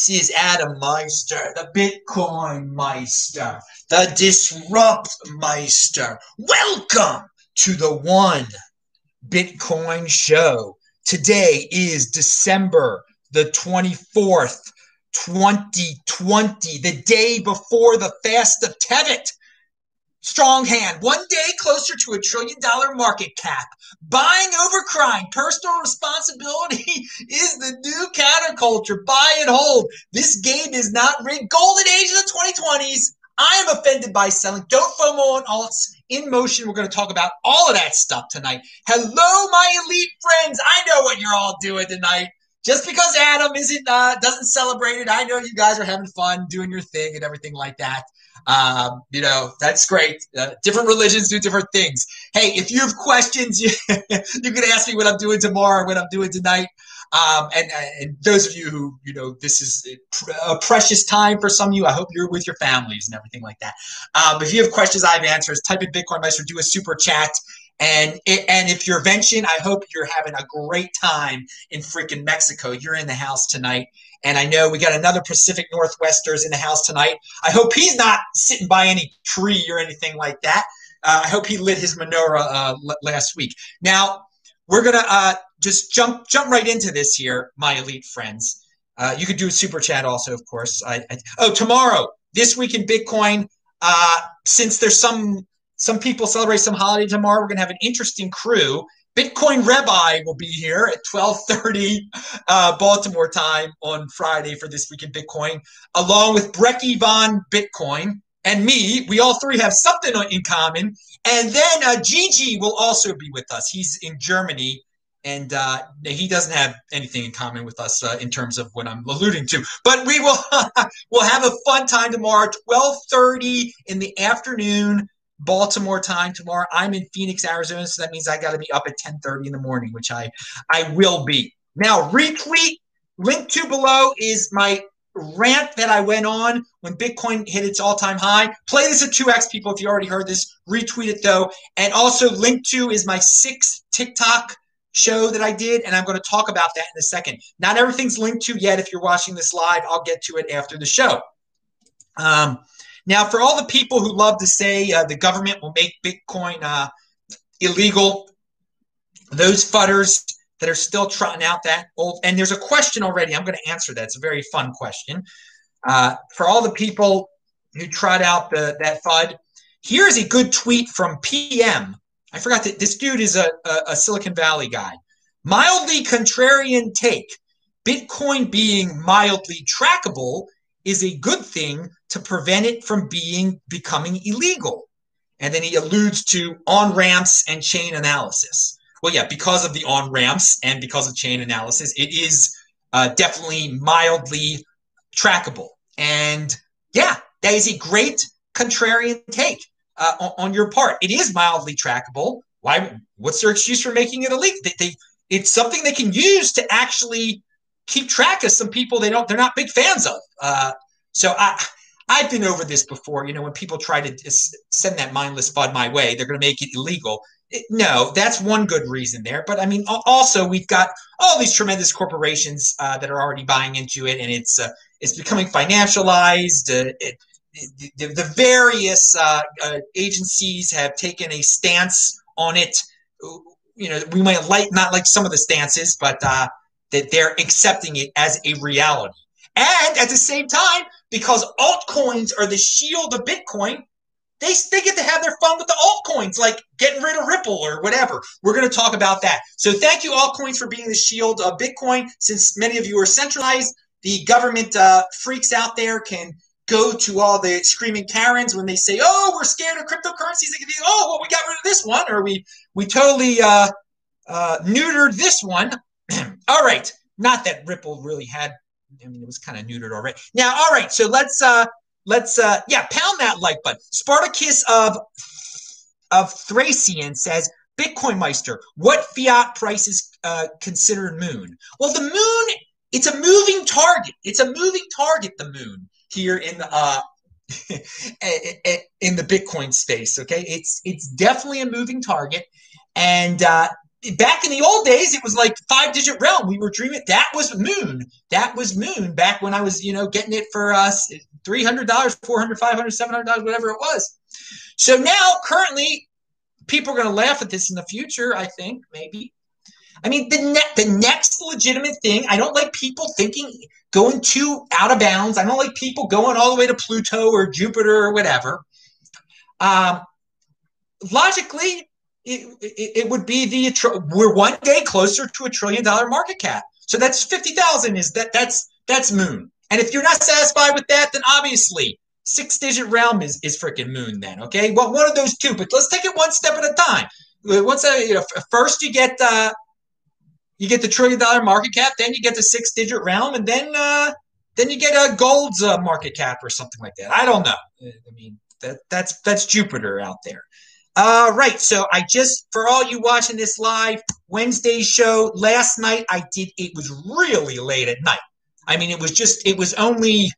This is Adam Meister, the Bitcoin Meister, the Disrupt Meister. Welcome to the One Bitcoin Show. Today is December the 24th, 2020, the day before the Fast of Tevet. Strong hand, one day closer to a trillion dollar market cap. Buying over crime. Personal responsibility is the new counterculture. Buy and hold. This game is not rigged. Golden age of the 2020s. I am offended by selling. Don't FOMO on alts. In motion, we're going to talk about all of that stuff tonight. Hello, my elite friends. I know what you're all doing tonight. Just because Adam isn't uh, doesn't celebrate it, I know you guys are having fun doing your thing and everything like that. Um, you know, that's great. Uh, different religions do different things. Hey, if you have questions, you, you can ask me what I'm doing tomorrow, what I'm doing tonight. Um, and, and those of you who, you know, this is a precious time for some of you. I hope you're with your families and everything like that. Um, if you have questions, I have answers. Type in Bitcoin Meister, do a super chat. And and if you're venturing, I hope you're having a great time in freaking Mexico. You're in the house tonight. And I know we got another Pacific Northwesters in the house tonight. I hope he's not sitting by any tree or anything like that. Uh, I hope he lit his menorah uh, l- last week. Now we're gonna uh, just jump jump right into this here, my elite friends. Uh, you could do a super chat also, of course. I, I, oh, tomorrow, this week in Bitcoin. Uh, since there's some some people celebrate some holiday tomorrow, we're gonna have an interesting crew Bitcoin Rabbi will be here at 12:30 uh, Baltimore time on Friday for this week in Bitcoin, along with Brekkie Von Bitcoin and me. We all three have something in common. And then uh, Gigi will also be with us. He's in Germany, and uh, he doesn't have anything in common with us uh, in terms of what I'm alluding to. But we will we'll have a fun time tomorrow, 12:30 in the afternoon Baltimore time tomorrow. I'm in Phoenix, Arizona, so that means I got to be up at 10:30 in the morning, which I I will be. Now, retweet link to below is my rant that I went on when Bitcoin hit its all-time high. Play this at 2x people if you already heard this. Retweet it though. And also link to is my sixth TikTok show that I did, and I'm going to talk about that in a second. Not everything's linked to yet. If you're watching this live, I'll get to it after the show. Um, now, for all the people who love to say uh, the government will make Bitcoin uh, illegal, those fudders that are still trotting out that old, and there's a question already. I'm going to answer that. It's a very fun question. Uh, for all the people who trot out the that FUD, here's a good tweet from PM. I forgot that this dude is a, a, a Silicon Valley guy. Mildly contrarian take. Bitcoin being mildly trackable is a good thing to prevent it from being becoming illegal. And then he alludes to on ramps and Chainalysis. Well, yeah, because of the on ramps and because of Chainalysis, it is uh, definitely mildly trackable. And yeah, that is a great contrarian take uh, on, on, your part. It is mildly trackable. Why? What's their excuse for making it illegal? They, they, it's something they can use to actually keep track of some people they don't they're not big fans of. Uh, so I I've been over this before. You know, when people try to send that mindless FUD my way, they're going to make it illegal. It, no, that's one good reason there. But I mean, also we've got all these tremendous corporations uh, that are already buying into it, and it's uh, it's becoming financialized. Uh, it, the, the, various uh, uh, agencies have taken a stance on it. You know, we might like not like some of the stances, but that they're accepting it as a reality. And at the same time, because altcoins are the shield of Bitcoin, they, they get to have their fun with the altcoins, like getting rid of Ripple or whatever. We're going to talk about that. So thank you, altcoins, for being the shield of Bitcoin. Since many of you are centralized, the government uh, freaks out there can go to all the screaming Karens when they say, "Oh, we're scared of cryptocurrencies." They can be, "Oh, well, we got rid of this one," or "We we totally uh, uh, neutered this one." all right. Not that Ripple really had. I mean, it was kind of neutered already. Now, all right. So let's uh let's uh yeah pound that like button. Spartacus of of Thracian says Bitcoin Meister, what fiat price is uh, considered moon? Well, the moon, it's a moving target. It's a moving target, the moon, here in the uh, in the Bitcoin space. Okay, it's it's definitely a moving target, and uh, back in the old days, it was like five digit realm. We were dreaming. That was moon. That was moon back when I was, you know, getting it for us $300, $400, $500, $700, whatever it was. So now, currently, people are going to laugh at this in the future, I think, maybe. I mean, the, ne- the next legitimate thing, I don't like people thinking, going too out of bounds. I don't like people going all the way to Pluto or Jupiter or whatever. Um, logically, it, it, it, would be the we're one day closer to a trillion dollar market cap. So that's fifty thousand. Is that that's that's moon? And if you're not satisfied with that, then obviously six digit realm is is freaking moon. Then okay, well one of those two. But let's take it one step at a time. Once a, you know, first you get uh, you get the trillion dollar market cap, then you get the six digit realm, and then uh, then you get a gold's uh, market cap or something like that. I don't know. I mean that that's that's Jupiter out there. All right, so I just for all you watching this live Wednesday show last night, I did. It was really late at night. I mean, it was just it was only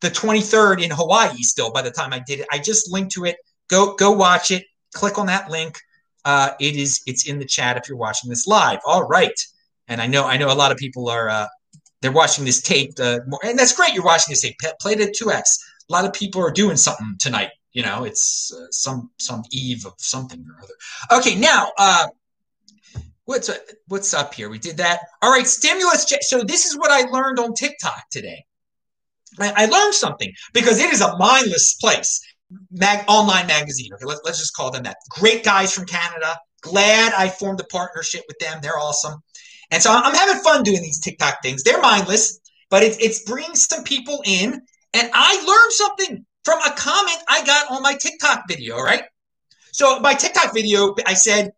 the 23rd in Hawaii still by the time I did it. I just linked to it. Go go watch it. Click on that link. Uh, it is it's in the chat if you're watching this live. All right, and I know I know a lot of people are uh, they're watching this tape. Uh, more, and that's great. You're watching this tape. Play it at two x. A lot of people are doing something tonight you know, it's uh, some some eve of something or other. Okay, now uh, what's uh, what's up here? We did that. All right, stimulus check. So this is what I learned on TikTok today. I, I learned something because it is a mindless place. Mag online magazine. Okay, let, let's just call them that. Great guys from Canada. Glad I formed a partnership with them. They're awesome. And so I'm having fun doing these TikTok things. They're mindless, but it's it's bringing some people in. And I learned something from a comment I got on my TikTok video, right? So my TikTok video, I said,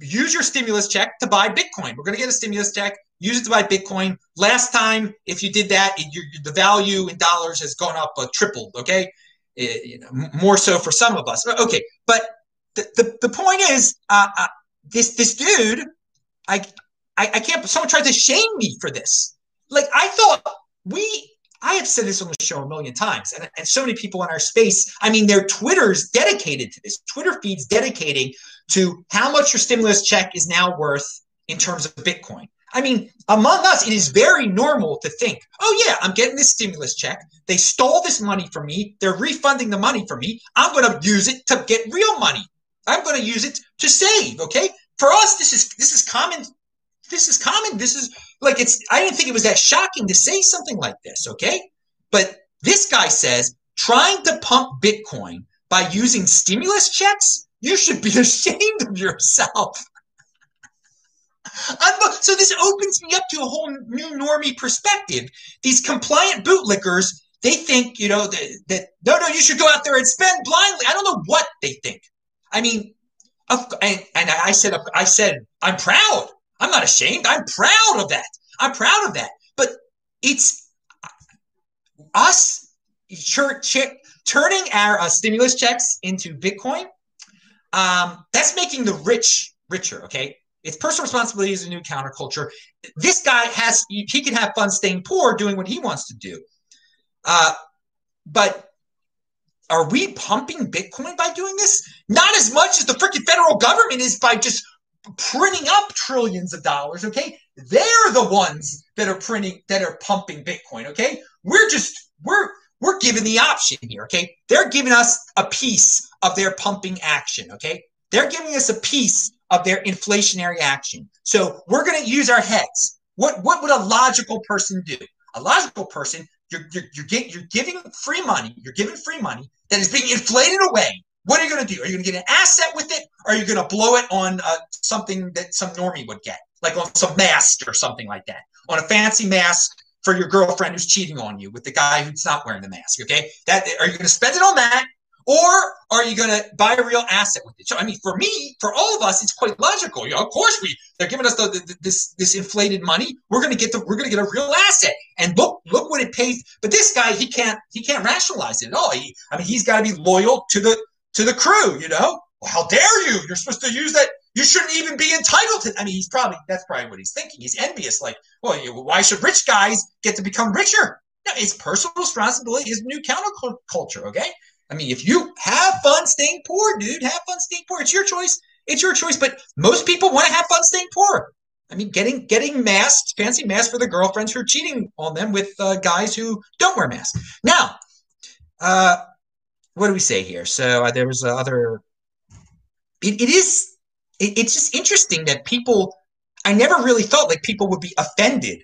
use your stimulus check to buy Bitcoin. We're going to get a stimulus check. Use it to buy Bitcoin. Last time, if you did that, it, the value in dollars has gone up, uh, tripled. Okay, it, you know, more so for some of us. Okay, but the, the, the point is, uh, uh, this this dude, I, I I can't. Someone tried to shame me for this. Like I thought we I have said this on the show a million times, and, and so many people in our space. I mean, their Twitter's dedicated to this. Twitter feeds dedicating to how much your stimulus check is now worth in terms of Bitcoin. I mean, among us, it is very normal to think, oh, yeah, I'm getting this stimulus check. They stole this money from me. They're refunding the money from me. I'm going to use it to get real money. I'm going to use it to save. Okay. For us, this is this is common. This is common. This is like it's I didn't think it was that shocking to say something like this, okay? But this guy says trying to pump Bitcoin by using stimulus checks, you should be ashamed of yourself. so this opens me up to a whole new normie perspective. These compliant bootlickers, they think, you know, that, that no, no, you should go out there and spend blindly. I don't know what they think. I mean, and, and I said, I said, I'm proud. I'm not ashamed. I'm proud of that. I'm proud of that. But it's us turning our uh, stimulus checks into Bitcoin. Um, that's making the rich richer. Okay, it's personal responsibility is a new counterculture. This guy has he can have fun staying poor doing what he wants to do. Uh, but are we pumping Bitcoin by doing this? Not as much as the freaking federal government is by just printing up trillions of dollars, okay? They're the ones that are printing that are pumping Bitcoin, okay? We're just we're we're given the option here, okay? They're giving us a piece of their pumping action, okay? They're giving us a piece of their inflationary action. So we're going to use our heads. What what would a logical person do? A logical person, you're you're you're, get, you're giving free money. You're giving free money that is being inflated away what are you going to do? Are you going to get an asset with it? Are you going to blow it on uh, something that some normie would get, like on some mask or something like that, on a fancy mask for your girlfriend who's cheating on you with the guy who's not wearing the mask? Okay, that are you going to spend it on that, or are you going to buy a real asset with it? So, I mean, for me, for all of us, it's quite logical. You know, of course, we they're giving us the, the, this this inflated money. We're going to get the we're going to get a real asset, and look look what it pays. But this guy, he can't he can't rationalize it at all. He, I mean, he's got to be loyal to the to the crew, you know? Well, how dare you? You're supposed to use that. You shouldn't even be entitled to. I mean, he's probably that's probably what he's thinking. He's envious, like, well, why should rich guys get to become richer? It's personal responsibility. Is new counterculture. Okay, I mean, if you have fun staying poor, dude, have fun staying poor. It's your choice. It's your choice. But most people want to have fun staying poor. I mean, getting getting masks, fancy masks for the girlfriends who are cheating on them with uh, guys who don't wear masks. Now, uh, what do we say here? So uh, there was other. It, it is. It, it's just interesting that people. I never really felt like people would be offended,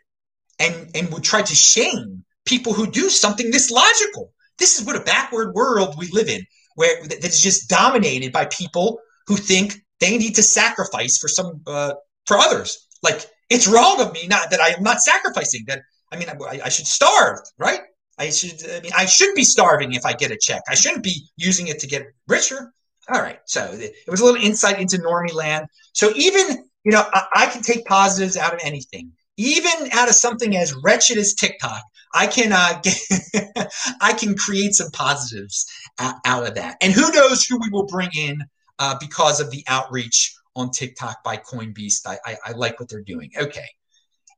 and and would try to shame people who do something this logical. This is what a backward world we live in, where that is just dominated by people who think they need to sacrifice for some uh, for others. Like it's wrong of me not that I am not sacrificing. That I mean, I, I should starve, right? I should. I mean, I should be starving if I get a check. I shouldn't be using it to get richer. All right. So it was a little insight into normie land. So even you know, I, I can take positives out of anything, even out of something as wretched as TikTok. I can uh, get, I can create some positives out of that. And who knows who we will bring in uh, because of the outreach on TikTok by CoinBeast. I, I, I like what they're doing. Okay.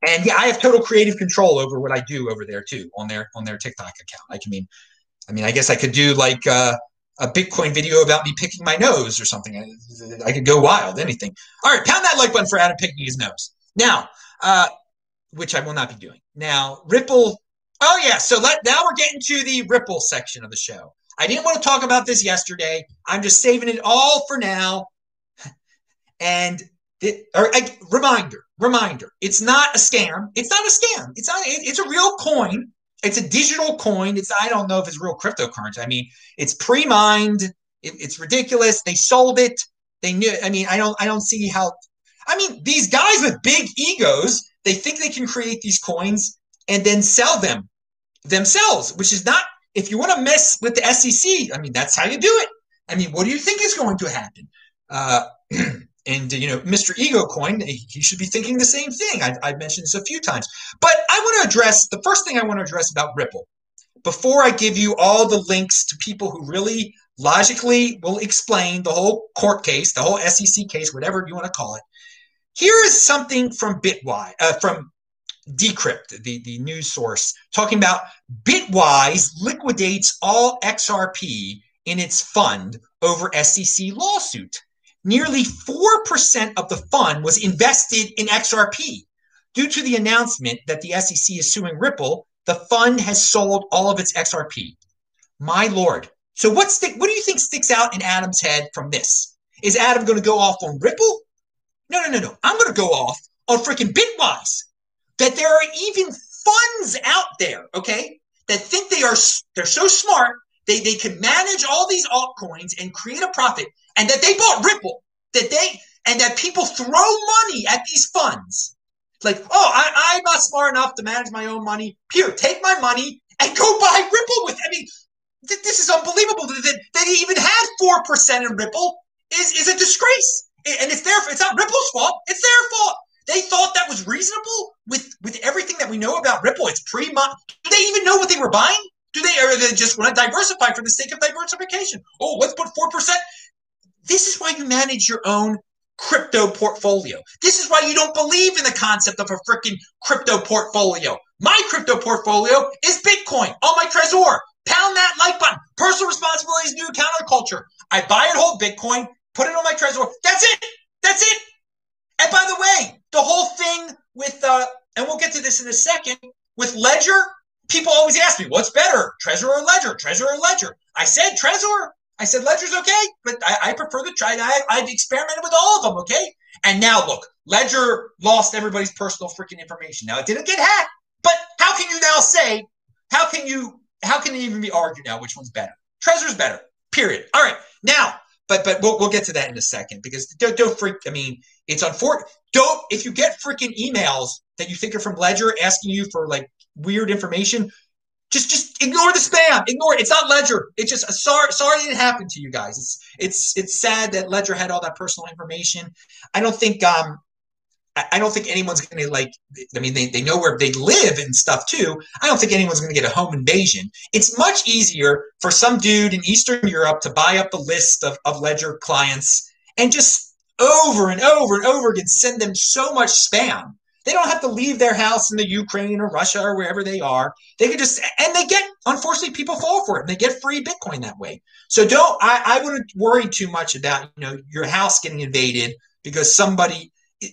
And yeah, I have total creative control over what I do over there too on their on their TikTok account. I can mean, I mean, I guess I could do like uh, a Bitcoin video about me picking my nose or something. I, I, could go wild, anything. All right, pound that like button for Adam picking his nose. Now, uh, which I will not be doing. Now, Ripple. Oh yeah, so let now we're getting to the Ripple section of the show. I didn't want to talk about this yesterday. I'm just saving it all for now. And it, or, I, reminder, reminder, it's not a scam. It's not a scam. It's not. It, it's a real coin. It's a digital coin. It's I don't know if it's real cryptocurrency. I mean, it's pre-mined. It, it's ridiculous. They sold it. They knew. I mean, I don't. I don't see how. I mean, these guys with big egos, they think they can create these coins and then sell them themselves, which is not. If you want to mess with the SEC, I mean, that's how you do it. I mean, what do you think is going to happen? Uh, And you know, Mr. Ego Coin, he should be thinking the same thing. I've, I've mentioned this a few times. But I want to address the first thing I want to address about Ripple before I give you all the links to people who really logically will explain the whole court case, the whole SEC case, whatever you want to call it. Here is something from Bitwise, uh, from Decrypt, the, the news source, talking about Bitwise liquidates all XRP in its fund over SEC lawsuit nearly 4% of the fund was invested in XRP. Due to the announcement that the SEC is suing Ripple, the fund has sold all of its XRP. My lord. So what stick what do you think sticks out in Adam's head from this? Is Adam going to go off on Ripple? No, no, no, no. I'm going to go off on freaking Bitwise. That there are even funds out there, okay, that think they are they're so smart they they can manage all these altcoins and create a profit and that they bought Ripple, that they and that people throw money at these funds. Like, oh, I, I'm not smart enough to manage my own money. Here, take my money and go buy Ripple with. I mean, th- this is unbelievable that, that they even had four percent in Ripple is is a disgrace, and it's their it's not Ripple's fault. It's their fault. They thought that was reasonable with with everything that we know about Ripple. It's pre Do they even know what they were buying? Do they or they just want to diversify for the sake of diversification? Oh, let's put four percent. This is why you manage your own crypto portfolio. This is why you don't believe in the concept of a freaking crypto portfolio. My crypto portfolio is Bitcoin on my Trezor. Pound that like button. Personal responsibility is new counterculture. I buy and hold Bitcoin, put it on my Trezor. That's it. That's it. And by the way, the whole thing with, uh, and we'll get to this in a second, with Ledger, people always ask me, what's better, Trezor or Ledger? Trezor or Ledger? I said Trezor I said, Ledger's okay, but I, I prefer the try. I, I've experimented with all of them, okay? And now look, Ledger lost everybody's personal freaking information. Now it didn't get hacked, but how can you now say, how can you, how can it even be argued now which one's better? Trezor's better, period. All right, now, but but we'll, we'll get to that in a second because don't, don't freak. I mean, it's unfortunate. Don't if you get freaking emails that you think are from Ledger asking you for like weird information, just just ignore the spam. Ignore it. It's not Ledger. It's just sorry sorry it happened to you guys. It's it's it's sad that Ledger had all that personal information. I don't think um I don't think anyone's going to like. I mean, they, they know where they live and stuff too. I don't think anyone's going to get a home invasion. It's much easier for some dude in Eastern Europe to buy up a list of, of Ledger clients and just over and over and over again send them so much spam They don't have to leave their house in the Ukraine or Russia or wherever they are. They can just and they get unfortunately people fall for it. and They get free Bitcoin that way. So don't I, I wouldn't worry too much about you know your house getting invaded because somebody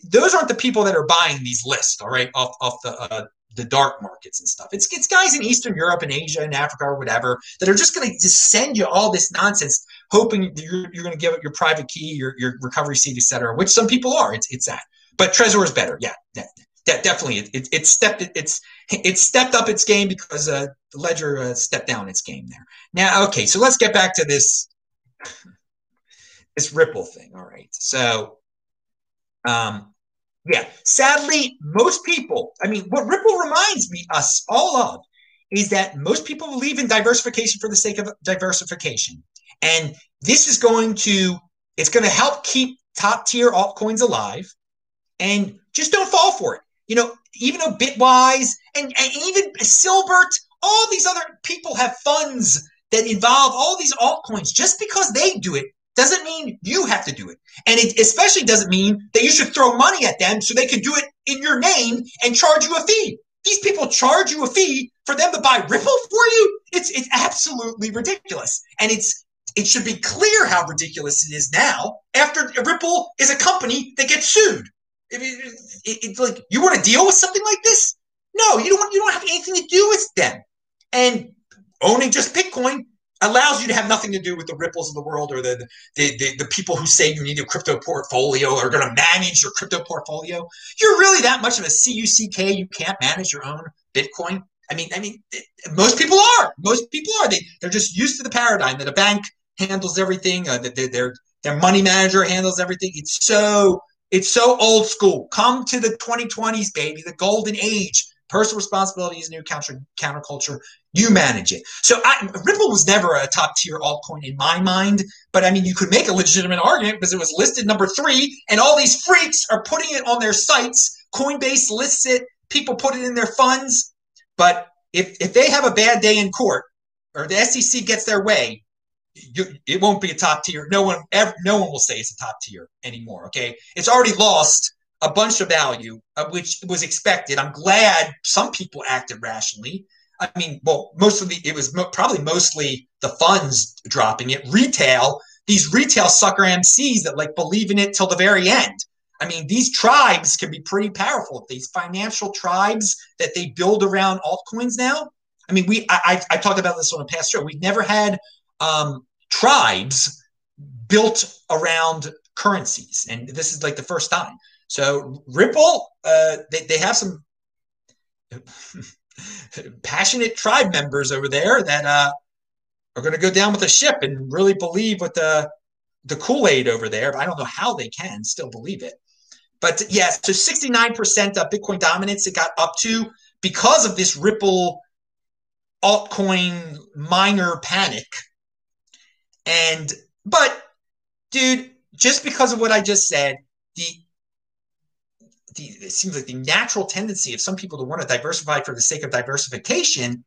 those aren't the people that are buying these lists, all right, off off the uh, the dark markets and stuff. It's it's guys in Eastern Europe and Asia and Africa or whatever that are just going to just send you all this nonsense, hoping you're, you're going to give up your private key, your your recovery seed, etc. Which some people are. It's it's that. But Trezor is better. Yeah, that, that definitely. It, it, it stepped it, it's it stepped up its game because uh, Ledger uh, stepped down its game there. Now, okay, so let's get back to this this Ripple thing. All right, so um, yeah, sadly, most people. I mean, what Ripple reminds me us all of is that most people believe in diversification for the sake of diversification, and this is going to it's going to help keep top tier altcoins alive and just don't fall for it. You know, even though Bitwise and, and even Silbert, all these other people have funds that involve all these altcoins. Just because they do it doesn't mean you have to do it. And it especially doesn't mean that you should throw money at them so they can do it in your name and charge you a fee. These people charge you a fee for them to buy Ripple for you. It's it's absolutely ridiculous. And it's it should be clear how ridiculous it is now after Ripple is a company that gets sued. It, it, it's like you want to deal with something like this? No, you don't. Want, you don't have anything to do with them. And owning just Bitcoin allows you to have nothing to do with the ripples of the world or the the, the, the people who say you need a crypto portfolio or are going to manage your crypto portfolio. You're really that much of a CUCK. You can't manage your own Bitcoin. I mean, I mean, most people are. Most people are. They they're just used to the paradigm that a bank handles everything. Uh, that their their money manager handles everything. It's so it's so old school. Come to the 2020s, baby, the golden age. Personal responsibility is new counter counterculture. You manage it. So I, Ripple was never a top tier altcoin in my mind, but I mean, you could make a legitimate argument because it was listed number three, and all these freaks are putting it on their sites. Coinbase lists it. People put it in their funds. But if if they have a bad day in court, or the SEC gets their way, you, it won't be a top tier. No one ever, no one will say it's a top tier anymore. Okay, it's already lost a bunch of value, uh, which was expected. I'm glad some people acted rationally. I mean, well, most of the it was mo- probably mostly the funds dropping it. Retail, these retail sucker MCs that like believe in it till the very end. I mean, these tribes can be pretty powerful. These financial tribes that they build around altcoins now. I mean, we I, I, I talked about this on a past show. We've never had um, tribes built around currencies, and this is like the first time. So Ripple, uh, they they have some passionate tribe members over there that uh, are going to go down with the ship and really believe what the the Kool Aid over there. But I don't know how they can still believe it. But yes, yeah, so 69% of Bitcoin dominance it got up to because of this Ripple altcoin miner panic and but dude, just because of what I just said, the the it seems like the natural tendency of some people to want to diversify for the sake of diversification,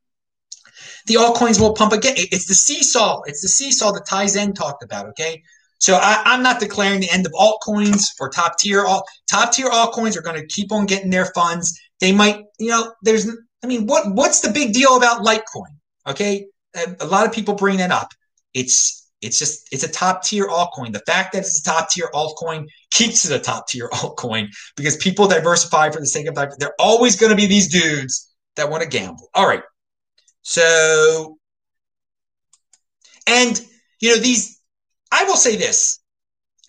the altcoins will pump again. It's the seesaw. It's the seesaw that Tai Zen talked about. Okay. So I, am not declaring the end of altcoins for top tier. All top tier altcoins are going to keep on getting their funds. They might, you know, there's, I mean, what what's the big deal about Litecoin? Okay, a lot of people bring that up. It's it's just it's a top tier altcoin. The fact that it's a top tier altcoin keeps it a top tier altcoin because people diversify for the sake of. There are always going to be these dudes that want to gamble. All right, so and you know these. I will say this: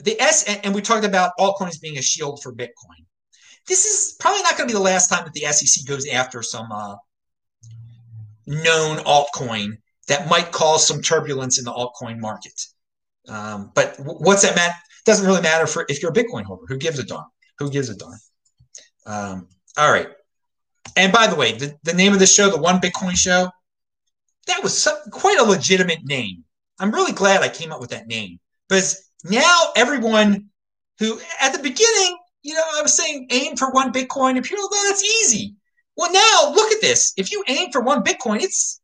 the S and we talked about altcoins being a shield for Bitcoin. This is probably not going to be the last time that the SEC goes after some uh, known altcoin that might cause some turbulence in the altcoin market. Um, but what's that matter? Doesn't really matter for if you're a Bitcoin holder. Who gives a darn? Who gives a darn? Um, all right. And by the way, the, the name of the show, the One Bitcoin Show, that was quite a legitimate name. I'm really glad I came up with that name because now everyone who at the beginning, you know, I was saying aim for one Bitcoin, and people, oh, that's easy. Well, now look at this. If you aim for one Bitcoin, it's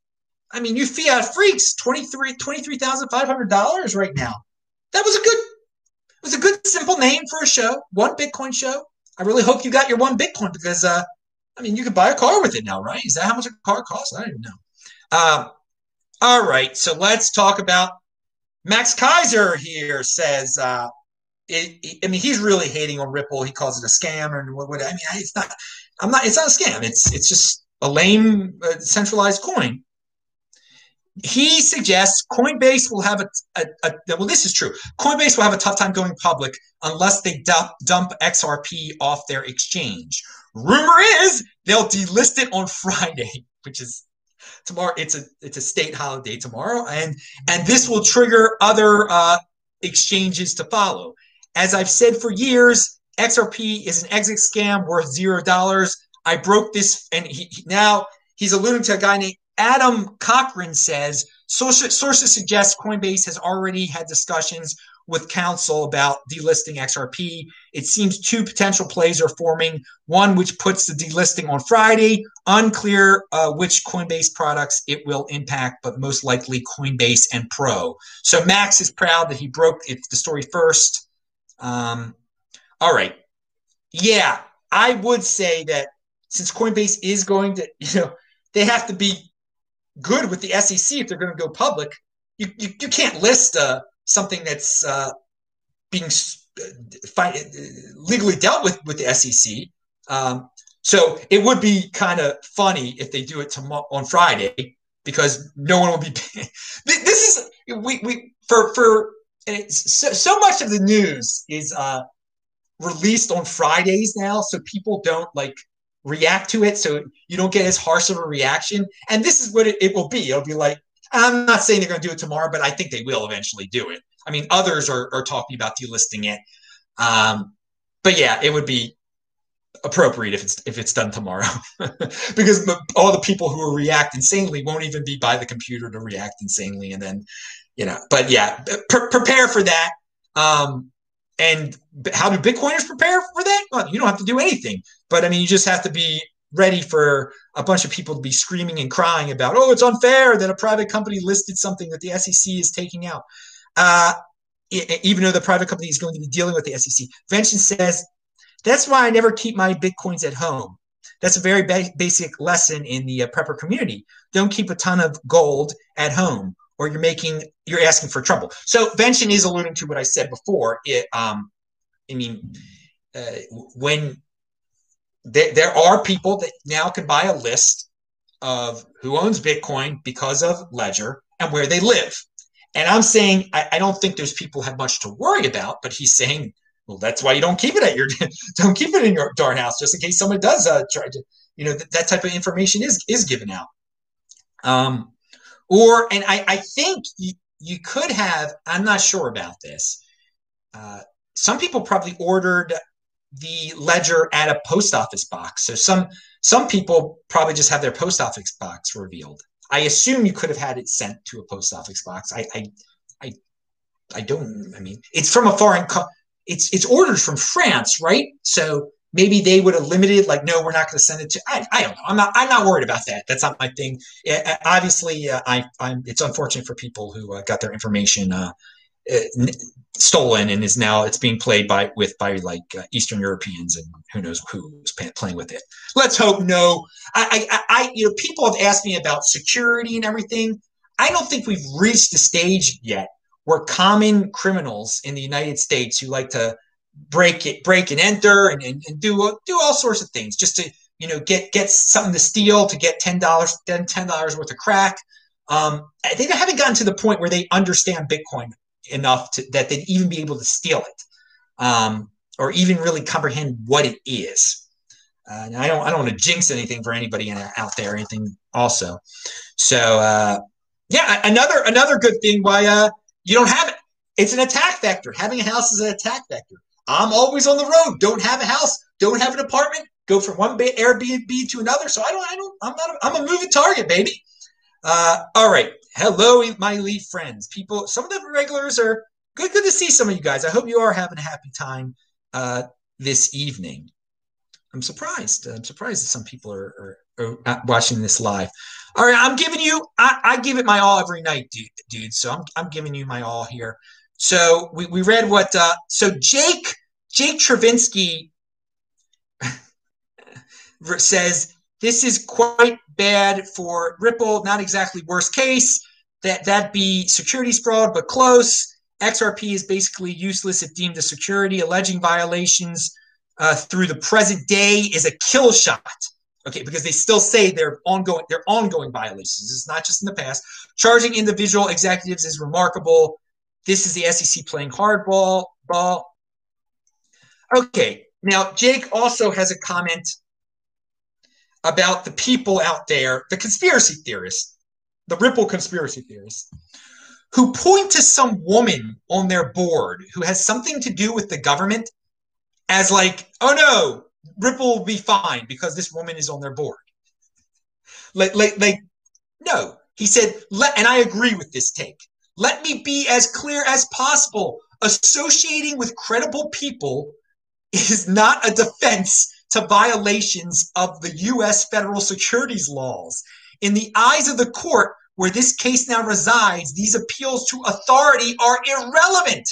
I mean, you fiat freaks, $23,500 $23, right now. That was a good, it was a good simple name for a show, one Bitcoin show. I really hope you got your one Bitcoin because uh, I mean you could buy a car with it now, right? Is that how much a car costs? I don't even know. Um, all right, so let's talk about Max Keiser here says, uh, it, it, I mean, he's really hating on Ripple. He calls it a scam, and what? what I mean, it's not. I'm not. It's not a scam. It's it's just a lame uh, centralized coin. He suggests Coinbase will have a, a, a, well. This is true. Coinbase will have a tough time going public unless they dump, dump XRP off their exchange. Rumor is they'll delist it on Friday, which is tomorrow. It's a it's a state holiday tomorrow, and and this will trigger other uh, exchanges to follow. As I've said for years, XRP is an exit scam worth zero dollars. I broke this, and he, now he's alluding to a guy named Adam Cochran says sources, suggest Coinbase has already had discussions with counsel about delisting XRP. It seems two potential plays are forming. One which puts the delisting on Friday. Unclear uh, which Coinbase products it will impact, but most likely Coinbase and Pro. So Max is proud that he broke the story first. Um, all right. Yeah, I would say that since Coinbase is going to, you know, they have to be good with the SEC if they're going to go public. You, you, you can't list uh, something that's uh, being uh, legally dealt with with the SEC. Um, so it would be kind of funny if they do it tomorrow on Friday because no one will be. this is we we for for so, so much of the news is uh, released on Fridays now, so people don't like react to it, so you don't get as harsh of a reaction. And this is what it, it will be. It'll be like, I'm not saying they're going to do it tomorrow, but I think they will eventually do it. I mean, others are, are talking about delisting it. Um, but yeah, it would be appropriate if it's if it's done tomorrow because all the people who will react insanely won't even be by the computer to react insanely and then you know but yeah pre- prepare for that um and how do bitcoiners prepare for that? Well you don't have to do anything. But i mean you just have to be ready for a bunch of people to be screaming and crying about oh it's unfair that a private company listed something that the sec is taking out. Uh, even though the private company is going to be dealing with the sec vention says that's why i never keep my bitcoins at home. That's a very ba- basic lesson in the uh, prepper community. Don't keep a ton of gold at home or you're making you're asking for trouble. So Vention is alluding to what I said before. It, um, I mean, uh, when there, there are people that now can buy a list of who owns Bitcoin because of Ledger and where they live. And I'm saying I, I don't think those people have much to worry about, but he's saying, well, that's why you don't keep it at your don't keep it in your darn house just in case someone does uh, try to, you know, th- that type of information is is given out. Um, or, and I, I think you, you could have, I'm not sure about this. Uh, some people probably ordered the ledger at a post office box. So some some people probably just have their post office box revealed. I assume you could have had it sent to a post office box. I I I, I don't. I mean, it's from a foreign. Co- it's it's orders from France, right? So maybe they would have limited like no we're not going to send it to I, I don't know. I'm not i'm not worried about that. That's not my thing. It, obviously uh, I, i'm it's unfortunate for people who uh, got their information uh, uh stolen and is now it's being played by with by like uh, eastern europeans and who knows who's playing with it. Let's hope no. I, I i you know people have asked me about security and everything. I don't think we've reached the stage yet where common criminals in the united states who like to break it, break and enter, and, and, and do do all sorts of things just to you know get get something to steal to get ten dollars ten dollars worth of crack. Um, they haven't gotten to the point where they understand Bitcoin enough to, that they'd even be able to steal it, um, or even really comprehend what it is. Uh, I don't I don't want to jinx anything for anybody in, out there, anything also. So uh, yeah, another another good thing why uh, you don't have it. It's an attack vector. Having a house is an attack vector. I'm always on the road. Don't have a house. Don't have an apartment. Go from one Airbnb to another. So I don't. I don't. I'm not. A, I'm a moving target, baby. Uh, all right. Hello, my Leaf friends. People. Some of the regulars are good. Good to see some of you guys. I hope you are having a happy time uh, this evening. I'm surprised. I'm surprised that some people are, are, are watching this live. All right, I'm giving you. I, I give it my all every night, dude. dude so I'm I'm giving you my all here. So we, we read what uh, so Jake Jake Chervinsky says this is quite bad for Ripple. Not exactly worst case. That that be securities fraud, but close. XRP is basically useless if deemed a security. Alleging violations uh, through the present day is a kill shot. Okay, because they still say they're ongoing, they're ongoing violations. It's not just in the past. Charging individual executives is remarkable. This is the SEC playing hardball. Ball. Okay, now Jake also has a comment about the people out there, the conspiracy theorists, the Ripple conspiracy theorists, who point to some woman on their board who has something to do with the government as like, oh no, Ripple will be fine because this woman is on their board. Like, like, like no. He said, let, and I agree with this take. Let me be as clear as possible. Associating with credible people is not a defense to violations of the U.S. federal securities laws. In the eyes of the court where this case now resides, these appeals to authority are irrelevant.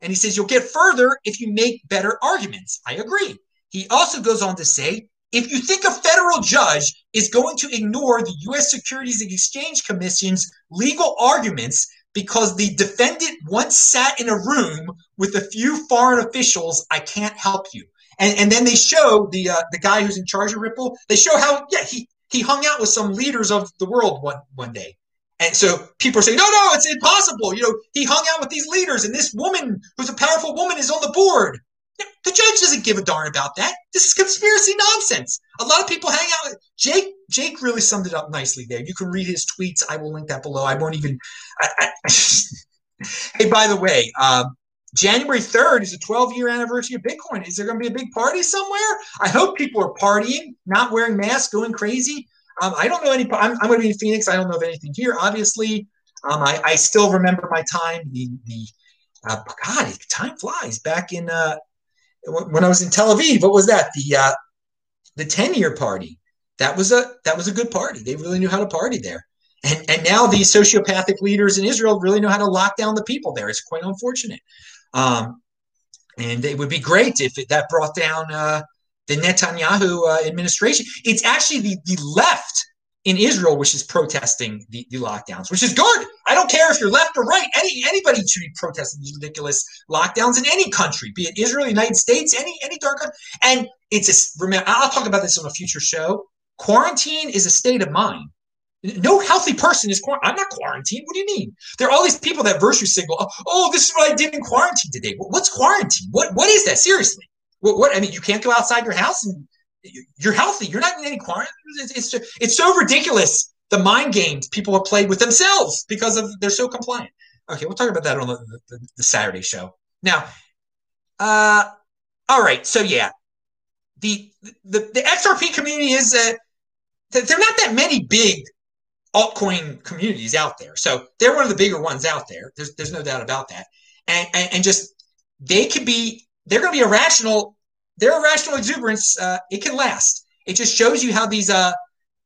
And he says you'll get further if you make better arguments. I agree. He also goes on to say if you think a federal judge is going to ignore the U.S. Securities and Exchange Commission's legal arguments because the defendant once sat in a room with a few foreign officials, I can't help you. And, and then they show the uh, the guy who's in charge of Ripple. They show how yeah he he hung out with some leaders of the world one one day. And so people are saying, no, no, it's impossible. You know, he hung out with these leaders, and this woman, who's a powerful woman, is on the board. The judge doesn't give a darn about that. This is conspiracy nonsense. A lot of people hang out Jake. Jake really summed it up nicely there. You can read his tweets. I will link that below. I won't even. I, I, hey, by the way, um, January 3rd is the 12 year anniversary of Bitcoin. Is there going to be a big party somewhere? I hope people are partying, not wearing masks, going crazy. Um, I don't know any. I'm, I'm, going to be in Phoenix. I don't know of anything here, obviously. Um, I, I, still remember my time. The, the uh, God, time flies. Back in uh, when I was in Tel Aviv, what was that? The uh, the 10 year party. That was a that was a good party. They really knew how to party there. And and now these sociopathic leaders in Israel really know how to lock down the people there. It's quite unfortunate. Um, and it would be great if it, that brought down uh, the Netanyahu uh, administration. It's actually the, the left in Israel which is protesting the, the lockdowns, which is good. I don't care if you're left or right. Any anybody should be protesting these ridiculous lockdowns in any country, be it Israel, United States, any any dark country. And it's a remember. I'll talk about this on a future show. Quarantine is a state of mind. No healthy person is quarantined. I'm not quarantined. What do you mean? There are all these people that virtue signal. Oh, oh, this is what I did in quarantine today. What's quarantine? What what is that? Seriously, what, what? I mean, you can't go outside your house and you're healthy. You're not in any quarantine. It's, it's, it's so ridiculous. The mind games people have played with themselves because of they're so compliant. Okay, we'll talk about that on the, the, the Saturday show. Now, uh, all right. So yeah, the the, the XRP community is uh, they're not that many big altcoin communities out there. So they're one of the bigger ones out there. There's there's no doubt about that. And and, and just they could be they're going to be irrational their irrational exuberance, uh, it can last. It just shows you how these uh,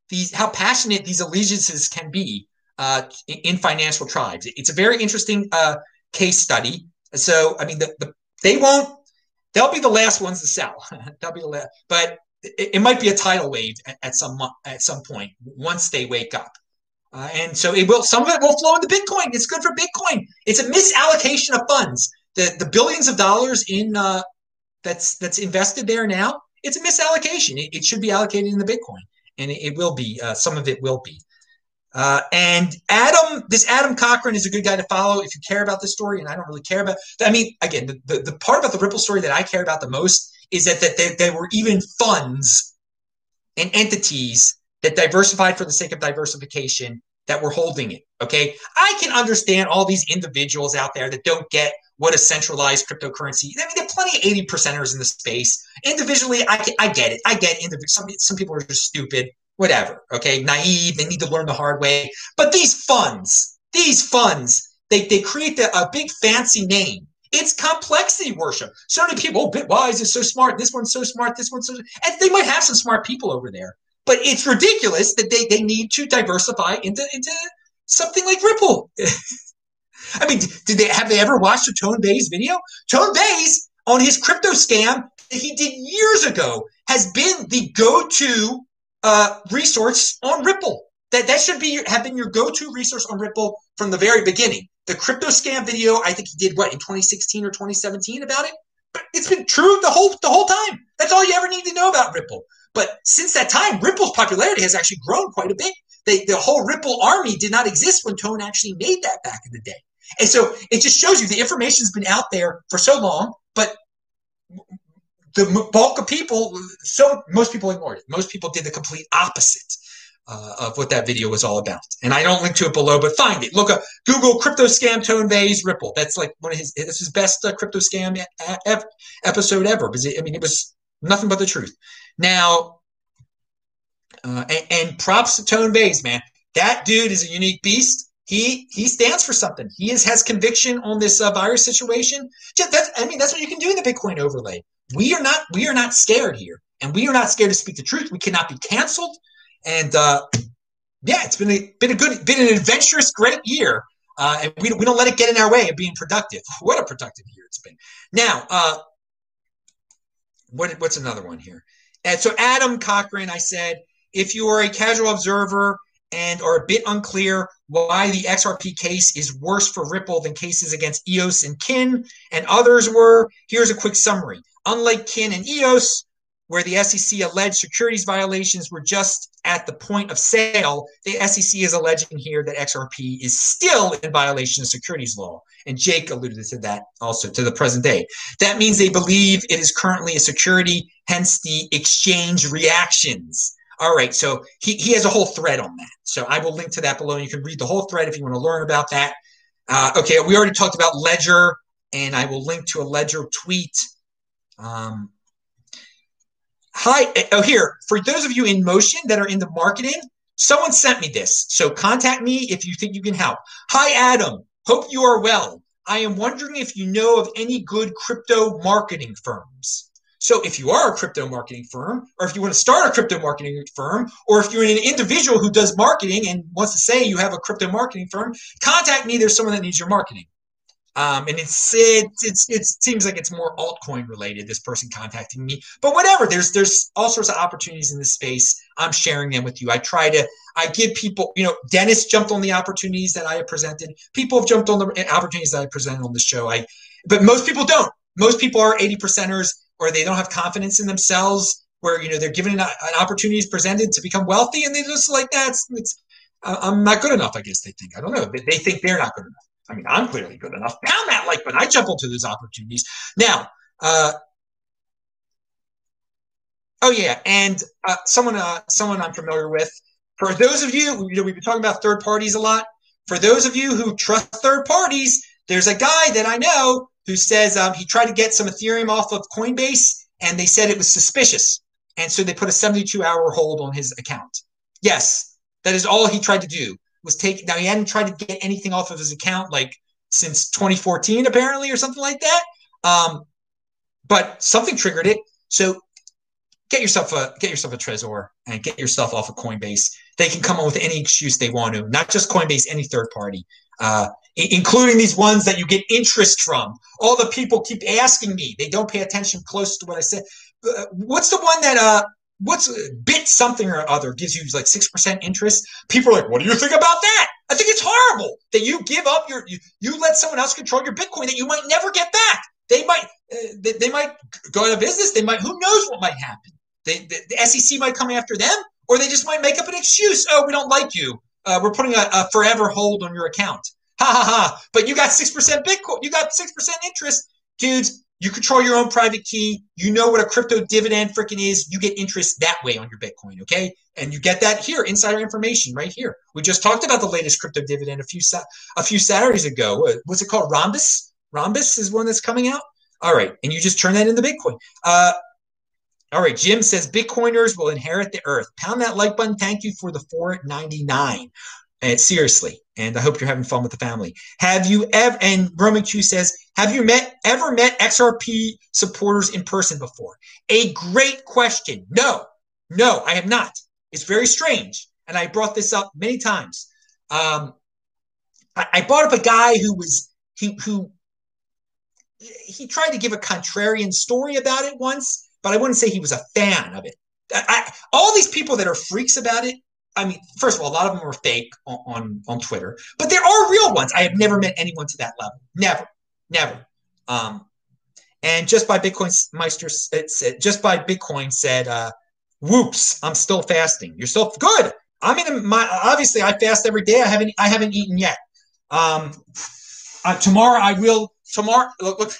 these how passionate these allegiances can be uh, in financial tribes. It's a very interesting uh, case study. So, I mean, the, the, they won't. They'll be the last ones to sell. they'll be the last, but it, it, might be a tidal wave at, at, some at some point once they wake up. Uh, and so it will. Some of it will flow into Bitcoin. It's good for Bitcoin. It's a misallocation of funds. The the billions of dollars in uh, that's that's invested there now, it's a misallocation. It, it should be allocated in the Bitcoin, and it, it will be. Uh, some of it will be. Uh, and Adam, this Adam Cochran is a good guy to follow if you care about this story, and I don't really care about. I mean, again, the, the, the part about the Ripple story that I care about the most is that that there, there were even funds and entities that diversified for the sake of diversification that were holding it. Okay, I can understand all these individuals out there that don't get what a centralized cryptocurrency. I mean, there are plenty of 80 percenters in the space. Individually, I, I get it. I get it. Some, some people are just stupid, whatever. Okay, naive. They need to learn the hard way. But these funds, these funds, they, they create the, a big fancy name. It's complexity worship. So many people, oh, Bitwise is so smart. This one's so smart. This one's so, and they might have some smart people over there. But it's ridiculous that they, they need to diversify into, into something like Ripple. I mean, did they have they ever watched a Tone Vays video? Tone Vays, on his crypto scam that he did years ago has been the go-to uh, resource on Ripple. That that should be have been your go-to resource on Ripple from the very beginning. The crypto scam video, I think he did what in 2016 or 2017 about it. But it's been true the whole the whole time. That's all you ever need to know about Ripple. But since that time, Ripple's popularity has actually grown quite a bit. They, the whole Ripple army did not exist when Tone actually made that back in the day. And so it just shows you the information's been out there for so long, but the bulk of people, so most people ignored it. Most people did the complete opposite uh, of what that video was all about. And I don't link to it below, but find it. Look up Google crypto scam Tone Vays Ripple. That's like one of his. Is his best uh, crypto scam episode ever. Because I mean, it was nothing but the truth. Now, uh, and, and, props to Tone Vays, man. That dude is a unique beast. He he stands for something. He is, has conviction on this uh, virus situation. That's, I mean, that's what you can do in the Bitcoin overlay. We are not we are not scared here, and we are not scared to speak the truth. We cannot be canceled. And uh, yeah, it's been a been a good been an adventurous, great year. Uh, and we, we don't let it get in our way of being productive. What a productive year it's been. Now, uh, what, what's another one here? And so Adam Cochran, I said, if you are a casual observer and are a bit unclear why the XRP case is worse for Ripple than cases against EOS and Kin and others were, here's a quick summary. Unlike Kin and EOS, where the SEC alleged securities violations were just at the point of sale, the SEC is alleging here that XRP is still in violation of securities law. And Jake alluded to that also to the present day. That means they believe it is currently a security, hence the exchange reactions. All right, so he, he has a whole thread on that. So I will link to that below. You can read the whole thread if you want to learn about that. Uh, okay, we already talked about Ledger, and I will link to a Ledger tweet. Um, hi, oh, here, for those of you in motion that are in the marketing, someone sent me this. So contact me if you think you can help. Hi, Adam. Hope you are well. I am wondering if you know of any good crypto marketing firms. So if you are a crypto marketing firm, or if you want to start a crypto marketing firm, or if you're an individual who does marketing and wants to say you have a crypto marketing firm, contact me. There's someone that needs your marketing. Um, and it's it, it's it seems like it's more altcoin related. This person contacting me, but whatever. There's there's all sorts of opportunities in this space. I'm sharing them with you. I try to I give people. You know, Dennis jumped on the opportunities that I have presented. People have jumped on the opportunities that I presented on the show. I, but most people don't. Most people are 80 percenters, or they don't have confidence in themselves. Where you know they're given an, an opportunities presented to become wealthy, and they just like that's it's. I'm not good enough. I guess they think. I don't know. They think they're not good enough. I mean, I'm clearly good enough. Pound that like button. I jump into those opportunities. Now, uh, oh yeah, and uh, someone, uh, someone I'm familiar with. For those of you, you know, we've been talking about third parties a lot. For those of you who trust third parties, there's a guy that I know who says um, he tried to get some Ethereum off of Coinbase, and they said it was suspicious, and so they put a 72 hour hold on his account. Yes, that is all he tried to do was take. Now he hadn't tried to get anything off of his account like since 2014, apparently, or something like that. Um, but something triggered it. So get yourself a get yourself a Trezor and get yourself off of Coinbase. They can come up with any excuse they want to, not just Coinbase, any third party, uh, including these ones that you get interest from. All the people keep asking me; they don't pay attention close to what I said. Uh, what's the one that uh, what's bit something or other gives you like 6% interest? People are like what do you think about that? I think it's horrible that you give up your you, you let someone else control your bitcoin that you might never get back. They might uh, they, they, might go out of business. They might who knows what might happen? They, the, the, sec might come after them or they just might make up an excuse oh we don't like you uh, we're putting a, a forever hold on your account ha ha ha but you got 6% bitcoin you got 6% interest dudes you control your own private key. You know what a crypto dividend freaking is. You get interest that way on your Bitcoin, okay? And you get that here, insider information right here. We just talked about the latest crypto dividend a few a few Saturdays ago. What's it called? Rhombus. Rhombus is one that's coming out. All right, and you just turn that into Bitcoin. Uh, all right, Jim says Bitcoiners will inherit the earth. Pound that like button. Thank you for the 499. And seriously, and I hope you're having fun with the family. Have you ever? And Roman Q says, have you met ever met XRP supporters in person before? A great question. No, no, I have not. It's very strange, and I brought this up many times. Um, I, I brought up a guy who was he who he tried to give a contrarian story about it once, but I wouldn't say he was a fan of it. I, all these people that are freaks about it. I mean, first of all, a lot of them are fake on, on, on Twitter, but there are real ones. I have never met anyone to that level. Never, never. Um, and just by Bitcoin Meister, it said, just by Bitcoin said, uh, "Whoops, I'm still fasting. You're still good. I'm in my obviously I fast every day. I haven't I haven't eaten yet. Um, uh, tomorrow I will. Tomorrow, look, look.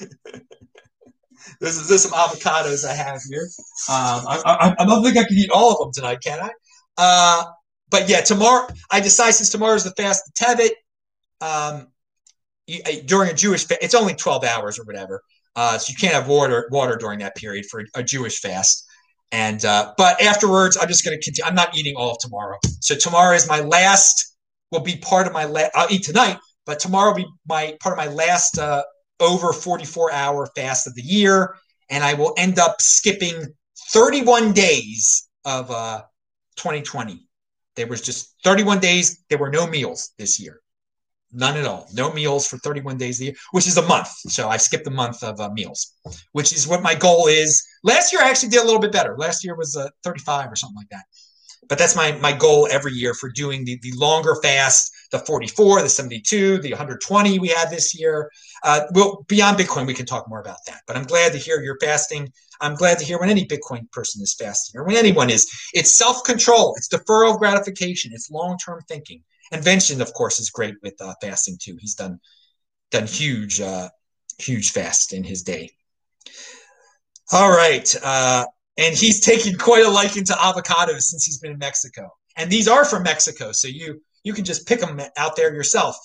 there's, there's some avocados I have here. Um, I, I, I don't think I can eat all of them tonight, can I? Uh, but yeah, tomorrow I decide since tomorrow is the fast Tevet. Um, you, during a Jewish fast, it's only 12 hours or whatever. Uh, so you can't have water water during that period for a Jewish fast. And uh, but afterwards, I'm just going to continue. I'm not eating all of tomorrow. So tomorrow is my last. Will be part of my. La- I'll eat tonight, but tomorrow will be my part of my last uh, over 44 hour fast of the year, and I will end up skipping 31 days of uh, 2020. There was just 31 days. There were no meals this year. None at all. No meals for 31 days a year, which is a month. So I skipped a month of uh, meals, which is what my goal is. Last year I actually did a little bit better. Last year was uh, 35 or something like that. But that's my my goal every year for doing the, the longer fast, the 44, the 72, the 120 we had this year. Uh, well, beyond Bitcoin, we can talk more about that. But I'm glad to hear you're fasting. I'm glad to hear when any Bitcoin person is fasting or when anyone is. It's self control, it's deferral gratification, it's long term thinking. And Vincent, of course, is great with uh, fasting too. He's done done huge uh, huge fast in his day. All right, uh, and he's taken quite a liking to avocados since he's been in Mexico. And these are from Mexico, so you you can just pick them out there yourself,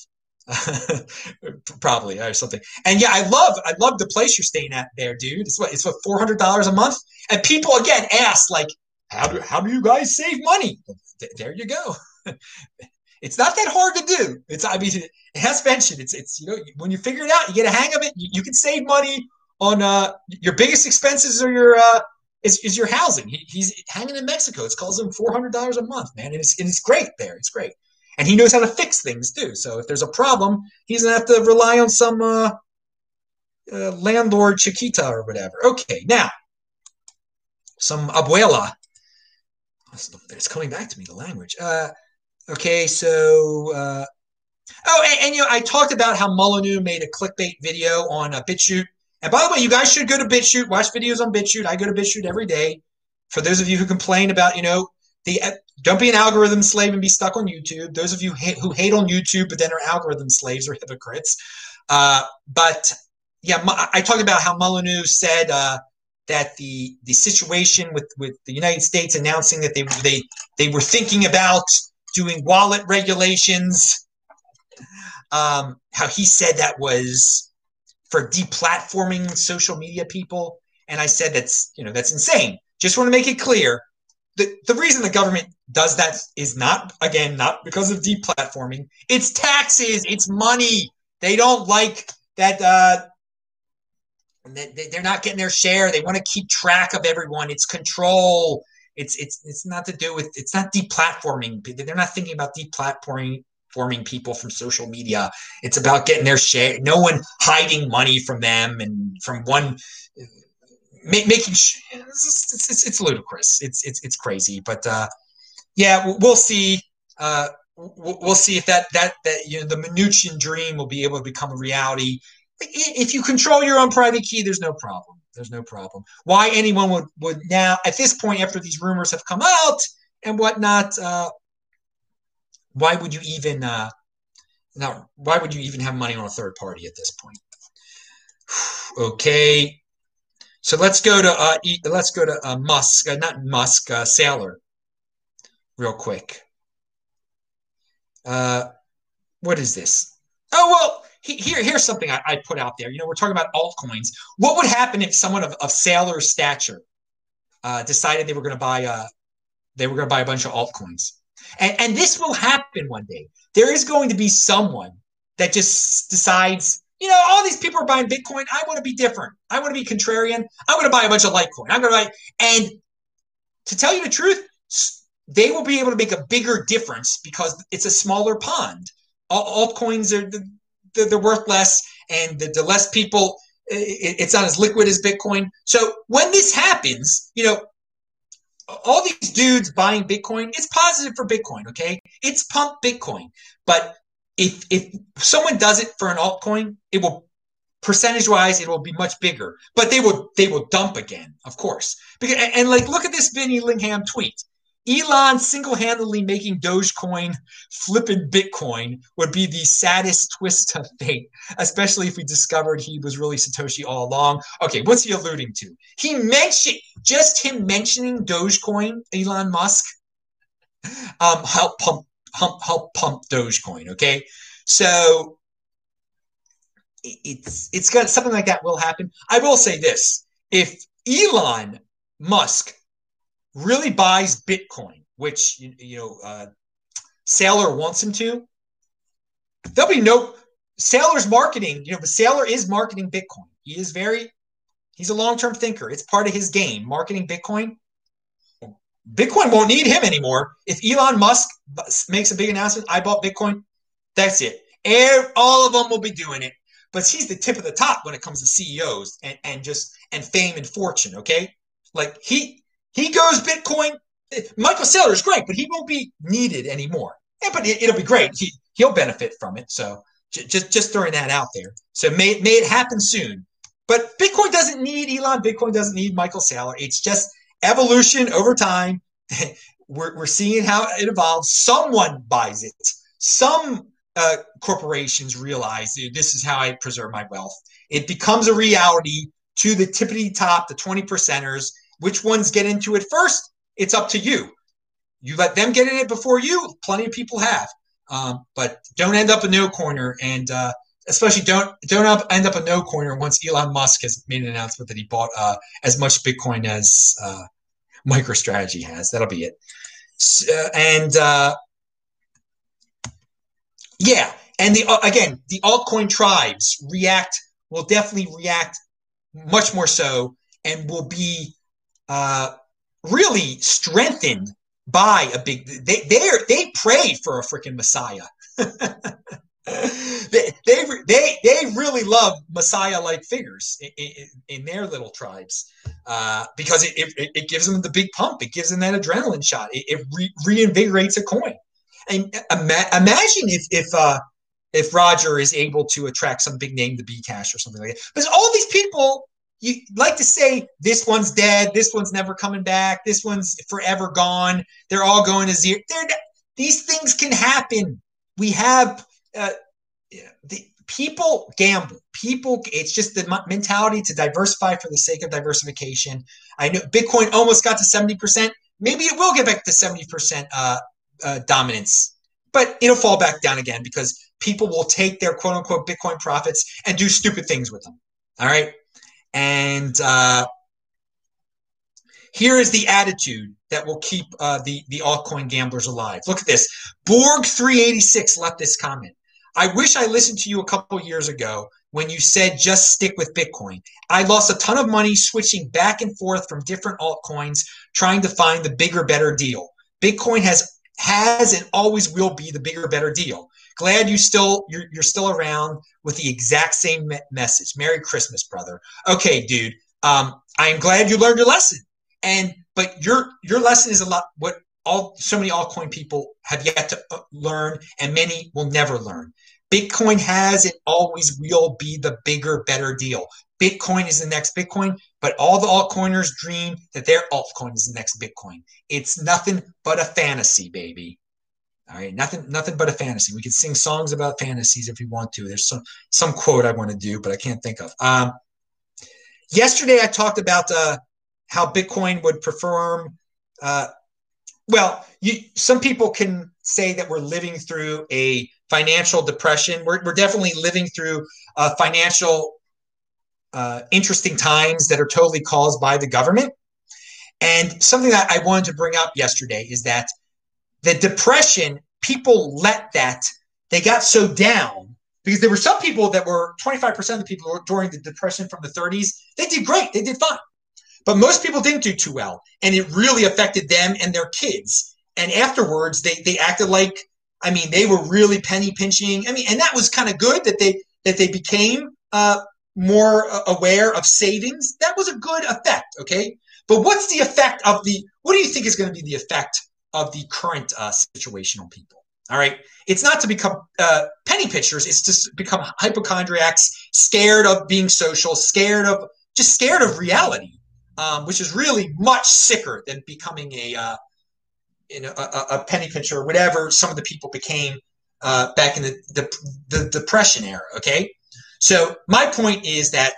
probably or something. And yeah, I love I love the place you're staying at there, dude. It's what it's what four hundred dollars a month. And people again ask like, how do how do you guys save money? There you go. It's not that hard to do. It's I mean, it has mentioned it's it's you know when you figure it out, you get a hang of it. You, you can save money on uh, your biggest expenses are your uh, is, is your housing. He, he's hanging in Mexico. It's costs him four hundred dollars a month, man, and it's and it's great there. It's great, and he knows how to fix things too. So if there's a problem, he's gonna have to rely on some uh, uh, landlord Chiquita or whatever. Okay, now some abuela. It's coming back to me the language. Uh, Okay, so uh, oh, and, and, you know, I talked about how Molyneux made a clickbait video on a uh, BitChute. And by the way, you guys should go to BitChute, watch videos on BitChute. I go to BitChute every day. For those of you who complain about, you know, the uh, don't be an algorithm slave and be stuck on YouTube. Those of you ha- who hate on YouTube but then are algorithm slaves are hypocrites. Uh, but yeah, I talked about how Molyneux said uh, that the the situation with with the United States announcing that they they they were thinking about doing wallet regulations. Um, how he said that was for deplatforming social media people, and I said that's you know that's insane. Just want to make it clear. The, the reason the government does that is not again not because of deplatforming. It's taxes. It's money. They don't like that. Uh, they're not getting their share. They want to keep track of everyone. It's control. It's it's it's not to do with it's not deplatforming. They're not thinking about deplatforming forming people from social media. It's about getting their share. No one hiding money from them and from one making. It's, it's, it's, ludicrous. It's it's it's crazy. But uh, yeah, we'll see. Uh, we'll see if that that that you know the Mnuchin dream will be able to become a reality. If you control your own private key, there's no problem. There's no problem. Why anyone would would now at this point after these rumors have come out and whatnot, uh, why would you even uh, now? Why would you even have money on a third party at this point? okay, so let's go to uh, let's go to uh, Musk, uh, not Musk, uh, Saylor, real quick. Uh, what is this? Oh well, here, here's something I, I, put out there. You know, we're talking about altcoins. What would happen if someone of, of Saylor's stature uh, decided they were going to buy a, uh, they were going to buy a bunch of altcoins? And, and this will happen one day. There is going to be someone that just decides, you know, all these people are buying Bitcoin. I want to be different. I want to be contrarian. I'm going to buy a bunch of Litecoin. I'm going to buy, and to tell you the truth, they will be able to make a bigger difference because it's a smaller pond. Altcoins are they're, worth less and the, the less people, it's not as liquid as Bitcoin. So when this happens, you know, all these dudes buying Bitcoin, it's positive for Bitcoin, okay? It's pump Bitcoin. But if if someone does it for an altcoin, it will percentage wise it will be much bigger. But they will they will dump again, of course. Because and, like look at this Vinny Lingham tweet. Elon single handedly making Dogecoin flipping Bitcoin would be the saddest twist of fate, especially if we discovered he was really Satoshi all along. Okay, what's he alluding to? He mentioned just him mentioning Dogecoin, Elon Musk, um, help pump, help, help pump Dogecoin. Okay, so it's it's got something like that will happen. I will say this: if Elon Musk really buys Bitcoin, which you, you know uh, Saylor wants him to, there'll be no Saylor's marketing. You know, but Saylor is marketing Bitcoin. He is very he's a long term thinker. It's part of his game, marketing Bitcoin. Bitcoin won't need him anymore. If Elon Musk makes a big announcement, I bought Bitcoin, that's it. All of them will be doing it. But he's the tip of the top when it comes to CEOs and, and just and fame and fortune. Okay, like he he goes Bitcoin. Michael Saylor is great, but he won't be needed anymore. Yeah, but it, will be great. He he'll benefit from it. So j- just just throwing that out there. So may may it happen soon. But Bitcoin doesn't need Elon. Bitcoin doesn't need Michael Saylor. It's just evolution over time. we're, we're seeing how it evolves. Someone buys it. Some uh, corporations realize this is how I preserve my wealth. It becomes a reality to the tippity top, the 20 percenters, which ones get into it first? It's up to you. You let them get in it before you. Plenty of people have, um, but don't end up a nocoiner, and uh, especially don't don't up, end up a nocoiner once Elon Musk has made an announcement that he bought uh, as much Bitcoin as uh, MicroStrategy has. That'll be it. So, and uh, yeah, and the uh, again the altcoin tribes react will definitely react much more so and will be uh, really strengthened by a big they they they pray for a freaking messiah they, they they they really love messiah like figures in, in, in, their little tribes uh, because it, it, it, gives them the big pump it gives them that adrenaline shot it, it re, reinvigorates a coin and ima- imagine if if uh, if roger is able to attract some big name to Bcash or something like that because all these people you like to say this one's dead, this one's never coming back, this one's forever gone. They're all going to zero. They're, these things can happen. We have uh, the people gamble. People, it's just the mentality to diversify for the sake of diversification. I know Bitcoin almost got to seventy percent. Maybe it will get back to seventy percent uh, uh, dominance, but it'll fall back down again because people will take their quote unquote Bitcoin profits and do stupid things with them. All right. And uh, here is the attitude that will keep uh, the, the altcoin gamblers alive. Look at this. Borg386 left this comment. I wish I listened to you a couple years ago when you said just stick with Bitcoin. I lost a ton of money switching back and forth from different altcoins trying to find the bigger, better deal. Bitcoin has has and always will be the bigger, better deal. Glad you still you're, you're still around with the exact same me- message. Merry Christmas, brother. Okay, dude. Um, I am glad you learned your lesson. And but your your lesson is a lot what all so many altcoin people have yet to uh, learn, and many will never learn. Bitcoin has and always will be the bigger, better deal. Bitcoin is the next Bitcoin, but all the altcoiners dream that their altcoin is the next Bitcoin. It's nothing but a fantasy, baby. All right, nothing, nothing but a fantasy. We can sing songs about fantasies if we want to. There's some some quote I want to do, but I can't think of. Um, yesterday, I talked about uh, how Bitcoin would perform. Uh, well, you, some people can say that we're living through a financial depression. We're, we're definitely living through uh, financial uh, interesting times that are totally caused by the government. And something that I wanted to bring up yesterday is that the depression, people let that, they got so down because there were some people that were 25% of the people during the depression from the 30s, they did great, they did fine. But most people didn't do too well. And it really affected them and their kids. And afterwards, they, they acted like, I mean, they were really penny pinching. I mean, and that was kind of good that they, that they became uh, more aware of savings. That was a good effect. Okay. But what's the effect of the, what do you think is going to be the effect of the current uh, situation on people? All right. It's not to become uh, penny pitchers. It's to become hypochondriacs, scared of being social, scared of, just scared of reality, um, which is really much sicker than becoming a, uh, know, a, a penny pincher or whatever some of the people became uh, back in the, the, the depression era. Okay. So my point is that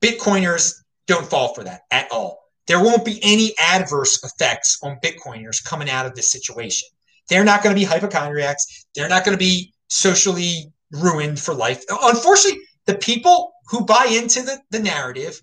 Bitcoiners don't fall for that at all. There won't be any adverse effects on Bitcoiners coming out of this situation. They're not going to be hypochondriacs. They're not going to be socially ruined for life. Unfortunately, the people who buy into the, the narrative,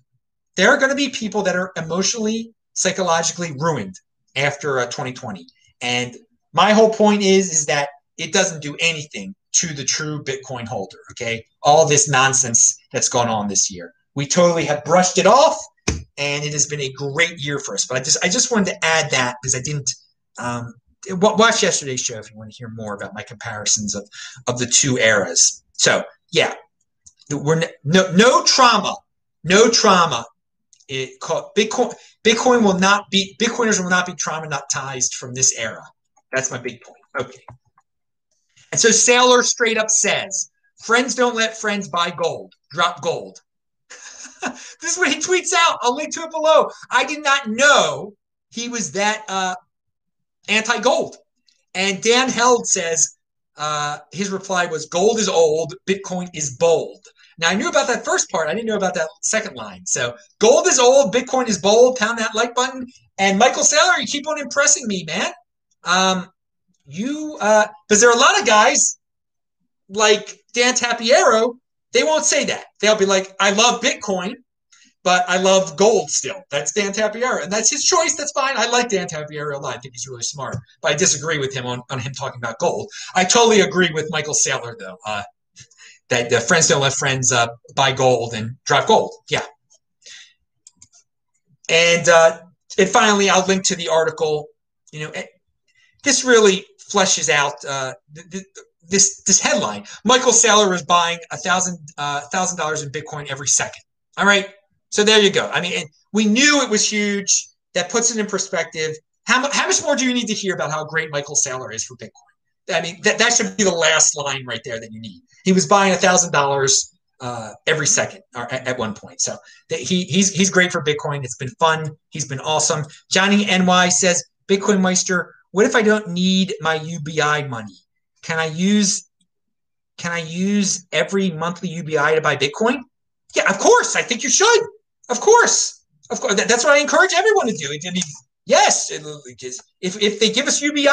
there are going to be people that are emotionally, psychologically ruined after uh, 2020. And my whole point is, is that it doesn't do anything to the true Bitcoin holder. Okay. All this nonsense that's gone on this year. We totally have brushed it off and it has been a great year for us. But I just I just wanted to add that because I didn't um, watch yesterday's show if you want to hear more about my comparisons of of the two eras. So yeah, we're no no trauma, no trauma. It called Bitcoin. Bitcoin will not be Bitcoiners will not be traumatized from this era. That's my big point. Okay. And so Saylor straight up says, friends don't let friends buy gold. Drop gold. this is what he tweets out. I'll link to it below. I did not know he was that uh, anti gold. And Dan Held says uh, his reply was gold is old, Bitcoin is bold. Now I knew about that first part. I didn't know about that second line. So gold is old, Bitcoin is bold. Pound that like button. And Michael Saylor, you keep on impressing me, man. Um, you, because uh, there are a lot of guys like Dan Tapiero they won't say that. They'll be like, I love Bitcoin, but I love gold still. That's Dan Tapiero. And that's his choice. That's fine. I like Dan Tapiero a lot. I think he's really smart. But I disagree with him on, on him talking about gold. I totally agree with Michael Saylor, though, uh, that the friends don't let friends uh, buy gold and drop gold. Yeah. And, uh, and finally, I'll link to the article. You know, this really fleshes out uh, the, the, this this headline. Michael Saylor is buying a thousand uh, thousand dollars in Bitcoin every second. All right, so there you go. I mean, we knew it was huge. That puts it in perspective. How, how much more do you need to hear about how great Michael Saylor is for Bitcoin? I mean, that, that should be the last line right there that you need. He was buying a thousand dollars uh, every second or at, at, one point. So he he's he's great for Bitcoin. It's been fun. He's been awesome. Johnny NY says, Bitcoin Meister, what if I don't need my UBI money? Can I use can I use every monthly UBI to buy Bitcoin? Yeah, of course. I think you should. Of course. Of course. That's what I encourage everyone to do. I mean, yes, if, if they give us UBI,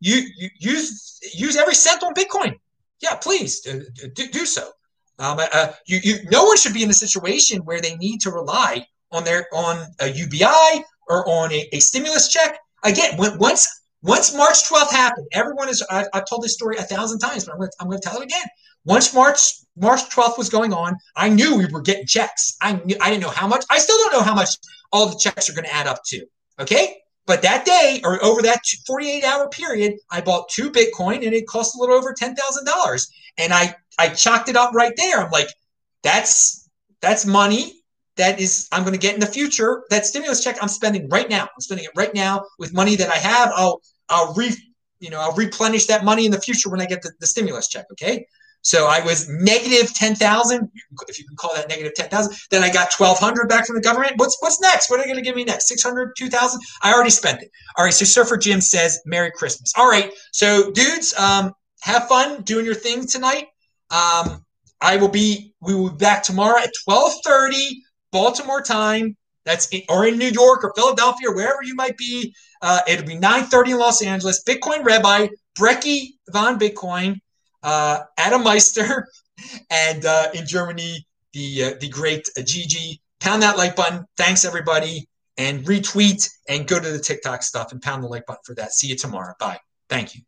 you, you use use every cent on Bitcoin. Yeah, please uh, do, do so. Um, uh, you, you, no one should be in a situation where they need to rely on their on a UBI or on a, a stimulus check. Again, when, once once March 12th happened, everyone is, I've, I've told this story a thousand times, but I'm going, I'm going to tell it again. Once March March 12th was going on, I knew we were getting checks. I knew, I didn't know how much. I still don't know how much all the checks are going to add up to. Okay. But that day or over that 48 hour period, I bought two Bitcoin and it cost a little over $10,000. And I, I chalked it up right there. I'm like, that's, that's money that is I'm going to get in the future. That stimulus check I'm spending right now. I'm spending it right now with money that I have. I'll I'll re you know I'll replenish that money in the future when I get the, the stimulus check. Okay. So I was negative ten thousand, if you can call that negative ten thousand. Then I got twelve hundred back from the government. What's what's next? What are they going to give me next? 600, 2,000? I already spent it. All right. So Surfer Jim says Merry Christmas. All right. So dudes, um, have fun doing your thing tonight. Um, I will be we will be back tomorrow at twelve thirty Baltimore time. That's in, or in New York or Philadelphia or wherever you might be. Uh, it'll be 9:30 in Los Angeles. Bitcoin Rabbi Brekkie von Bitcoin, uh, Adam Meister, and uh, in Germany the uh, the great Gigi. Pound that like button. Thanks everybody, and retweet and go to the TikTok stuff and pound the like button for that. See you tomorrow. Bye. Thank you.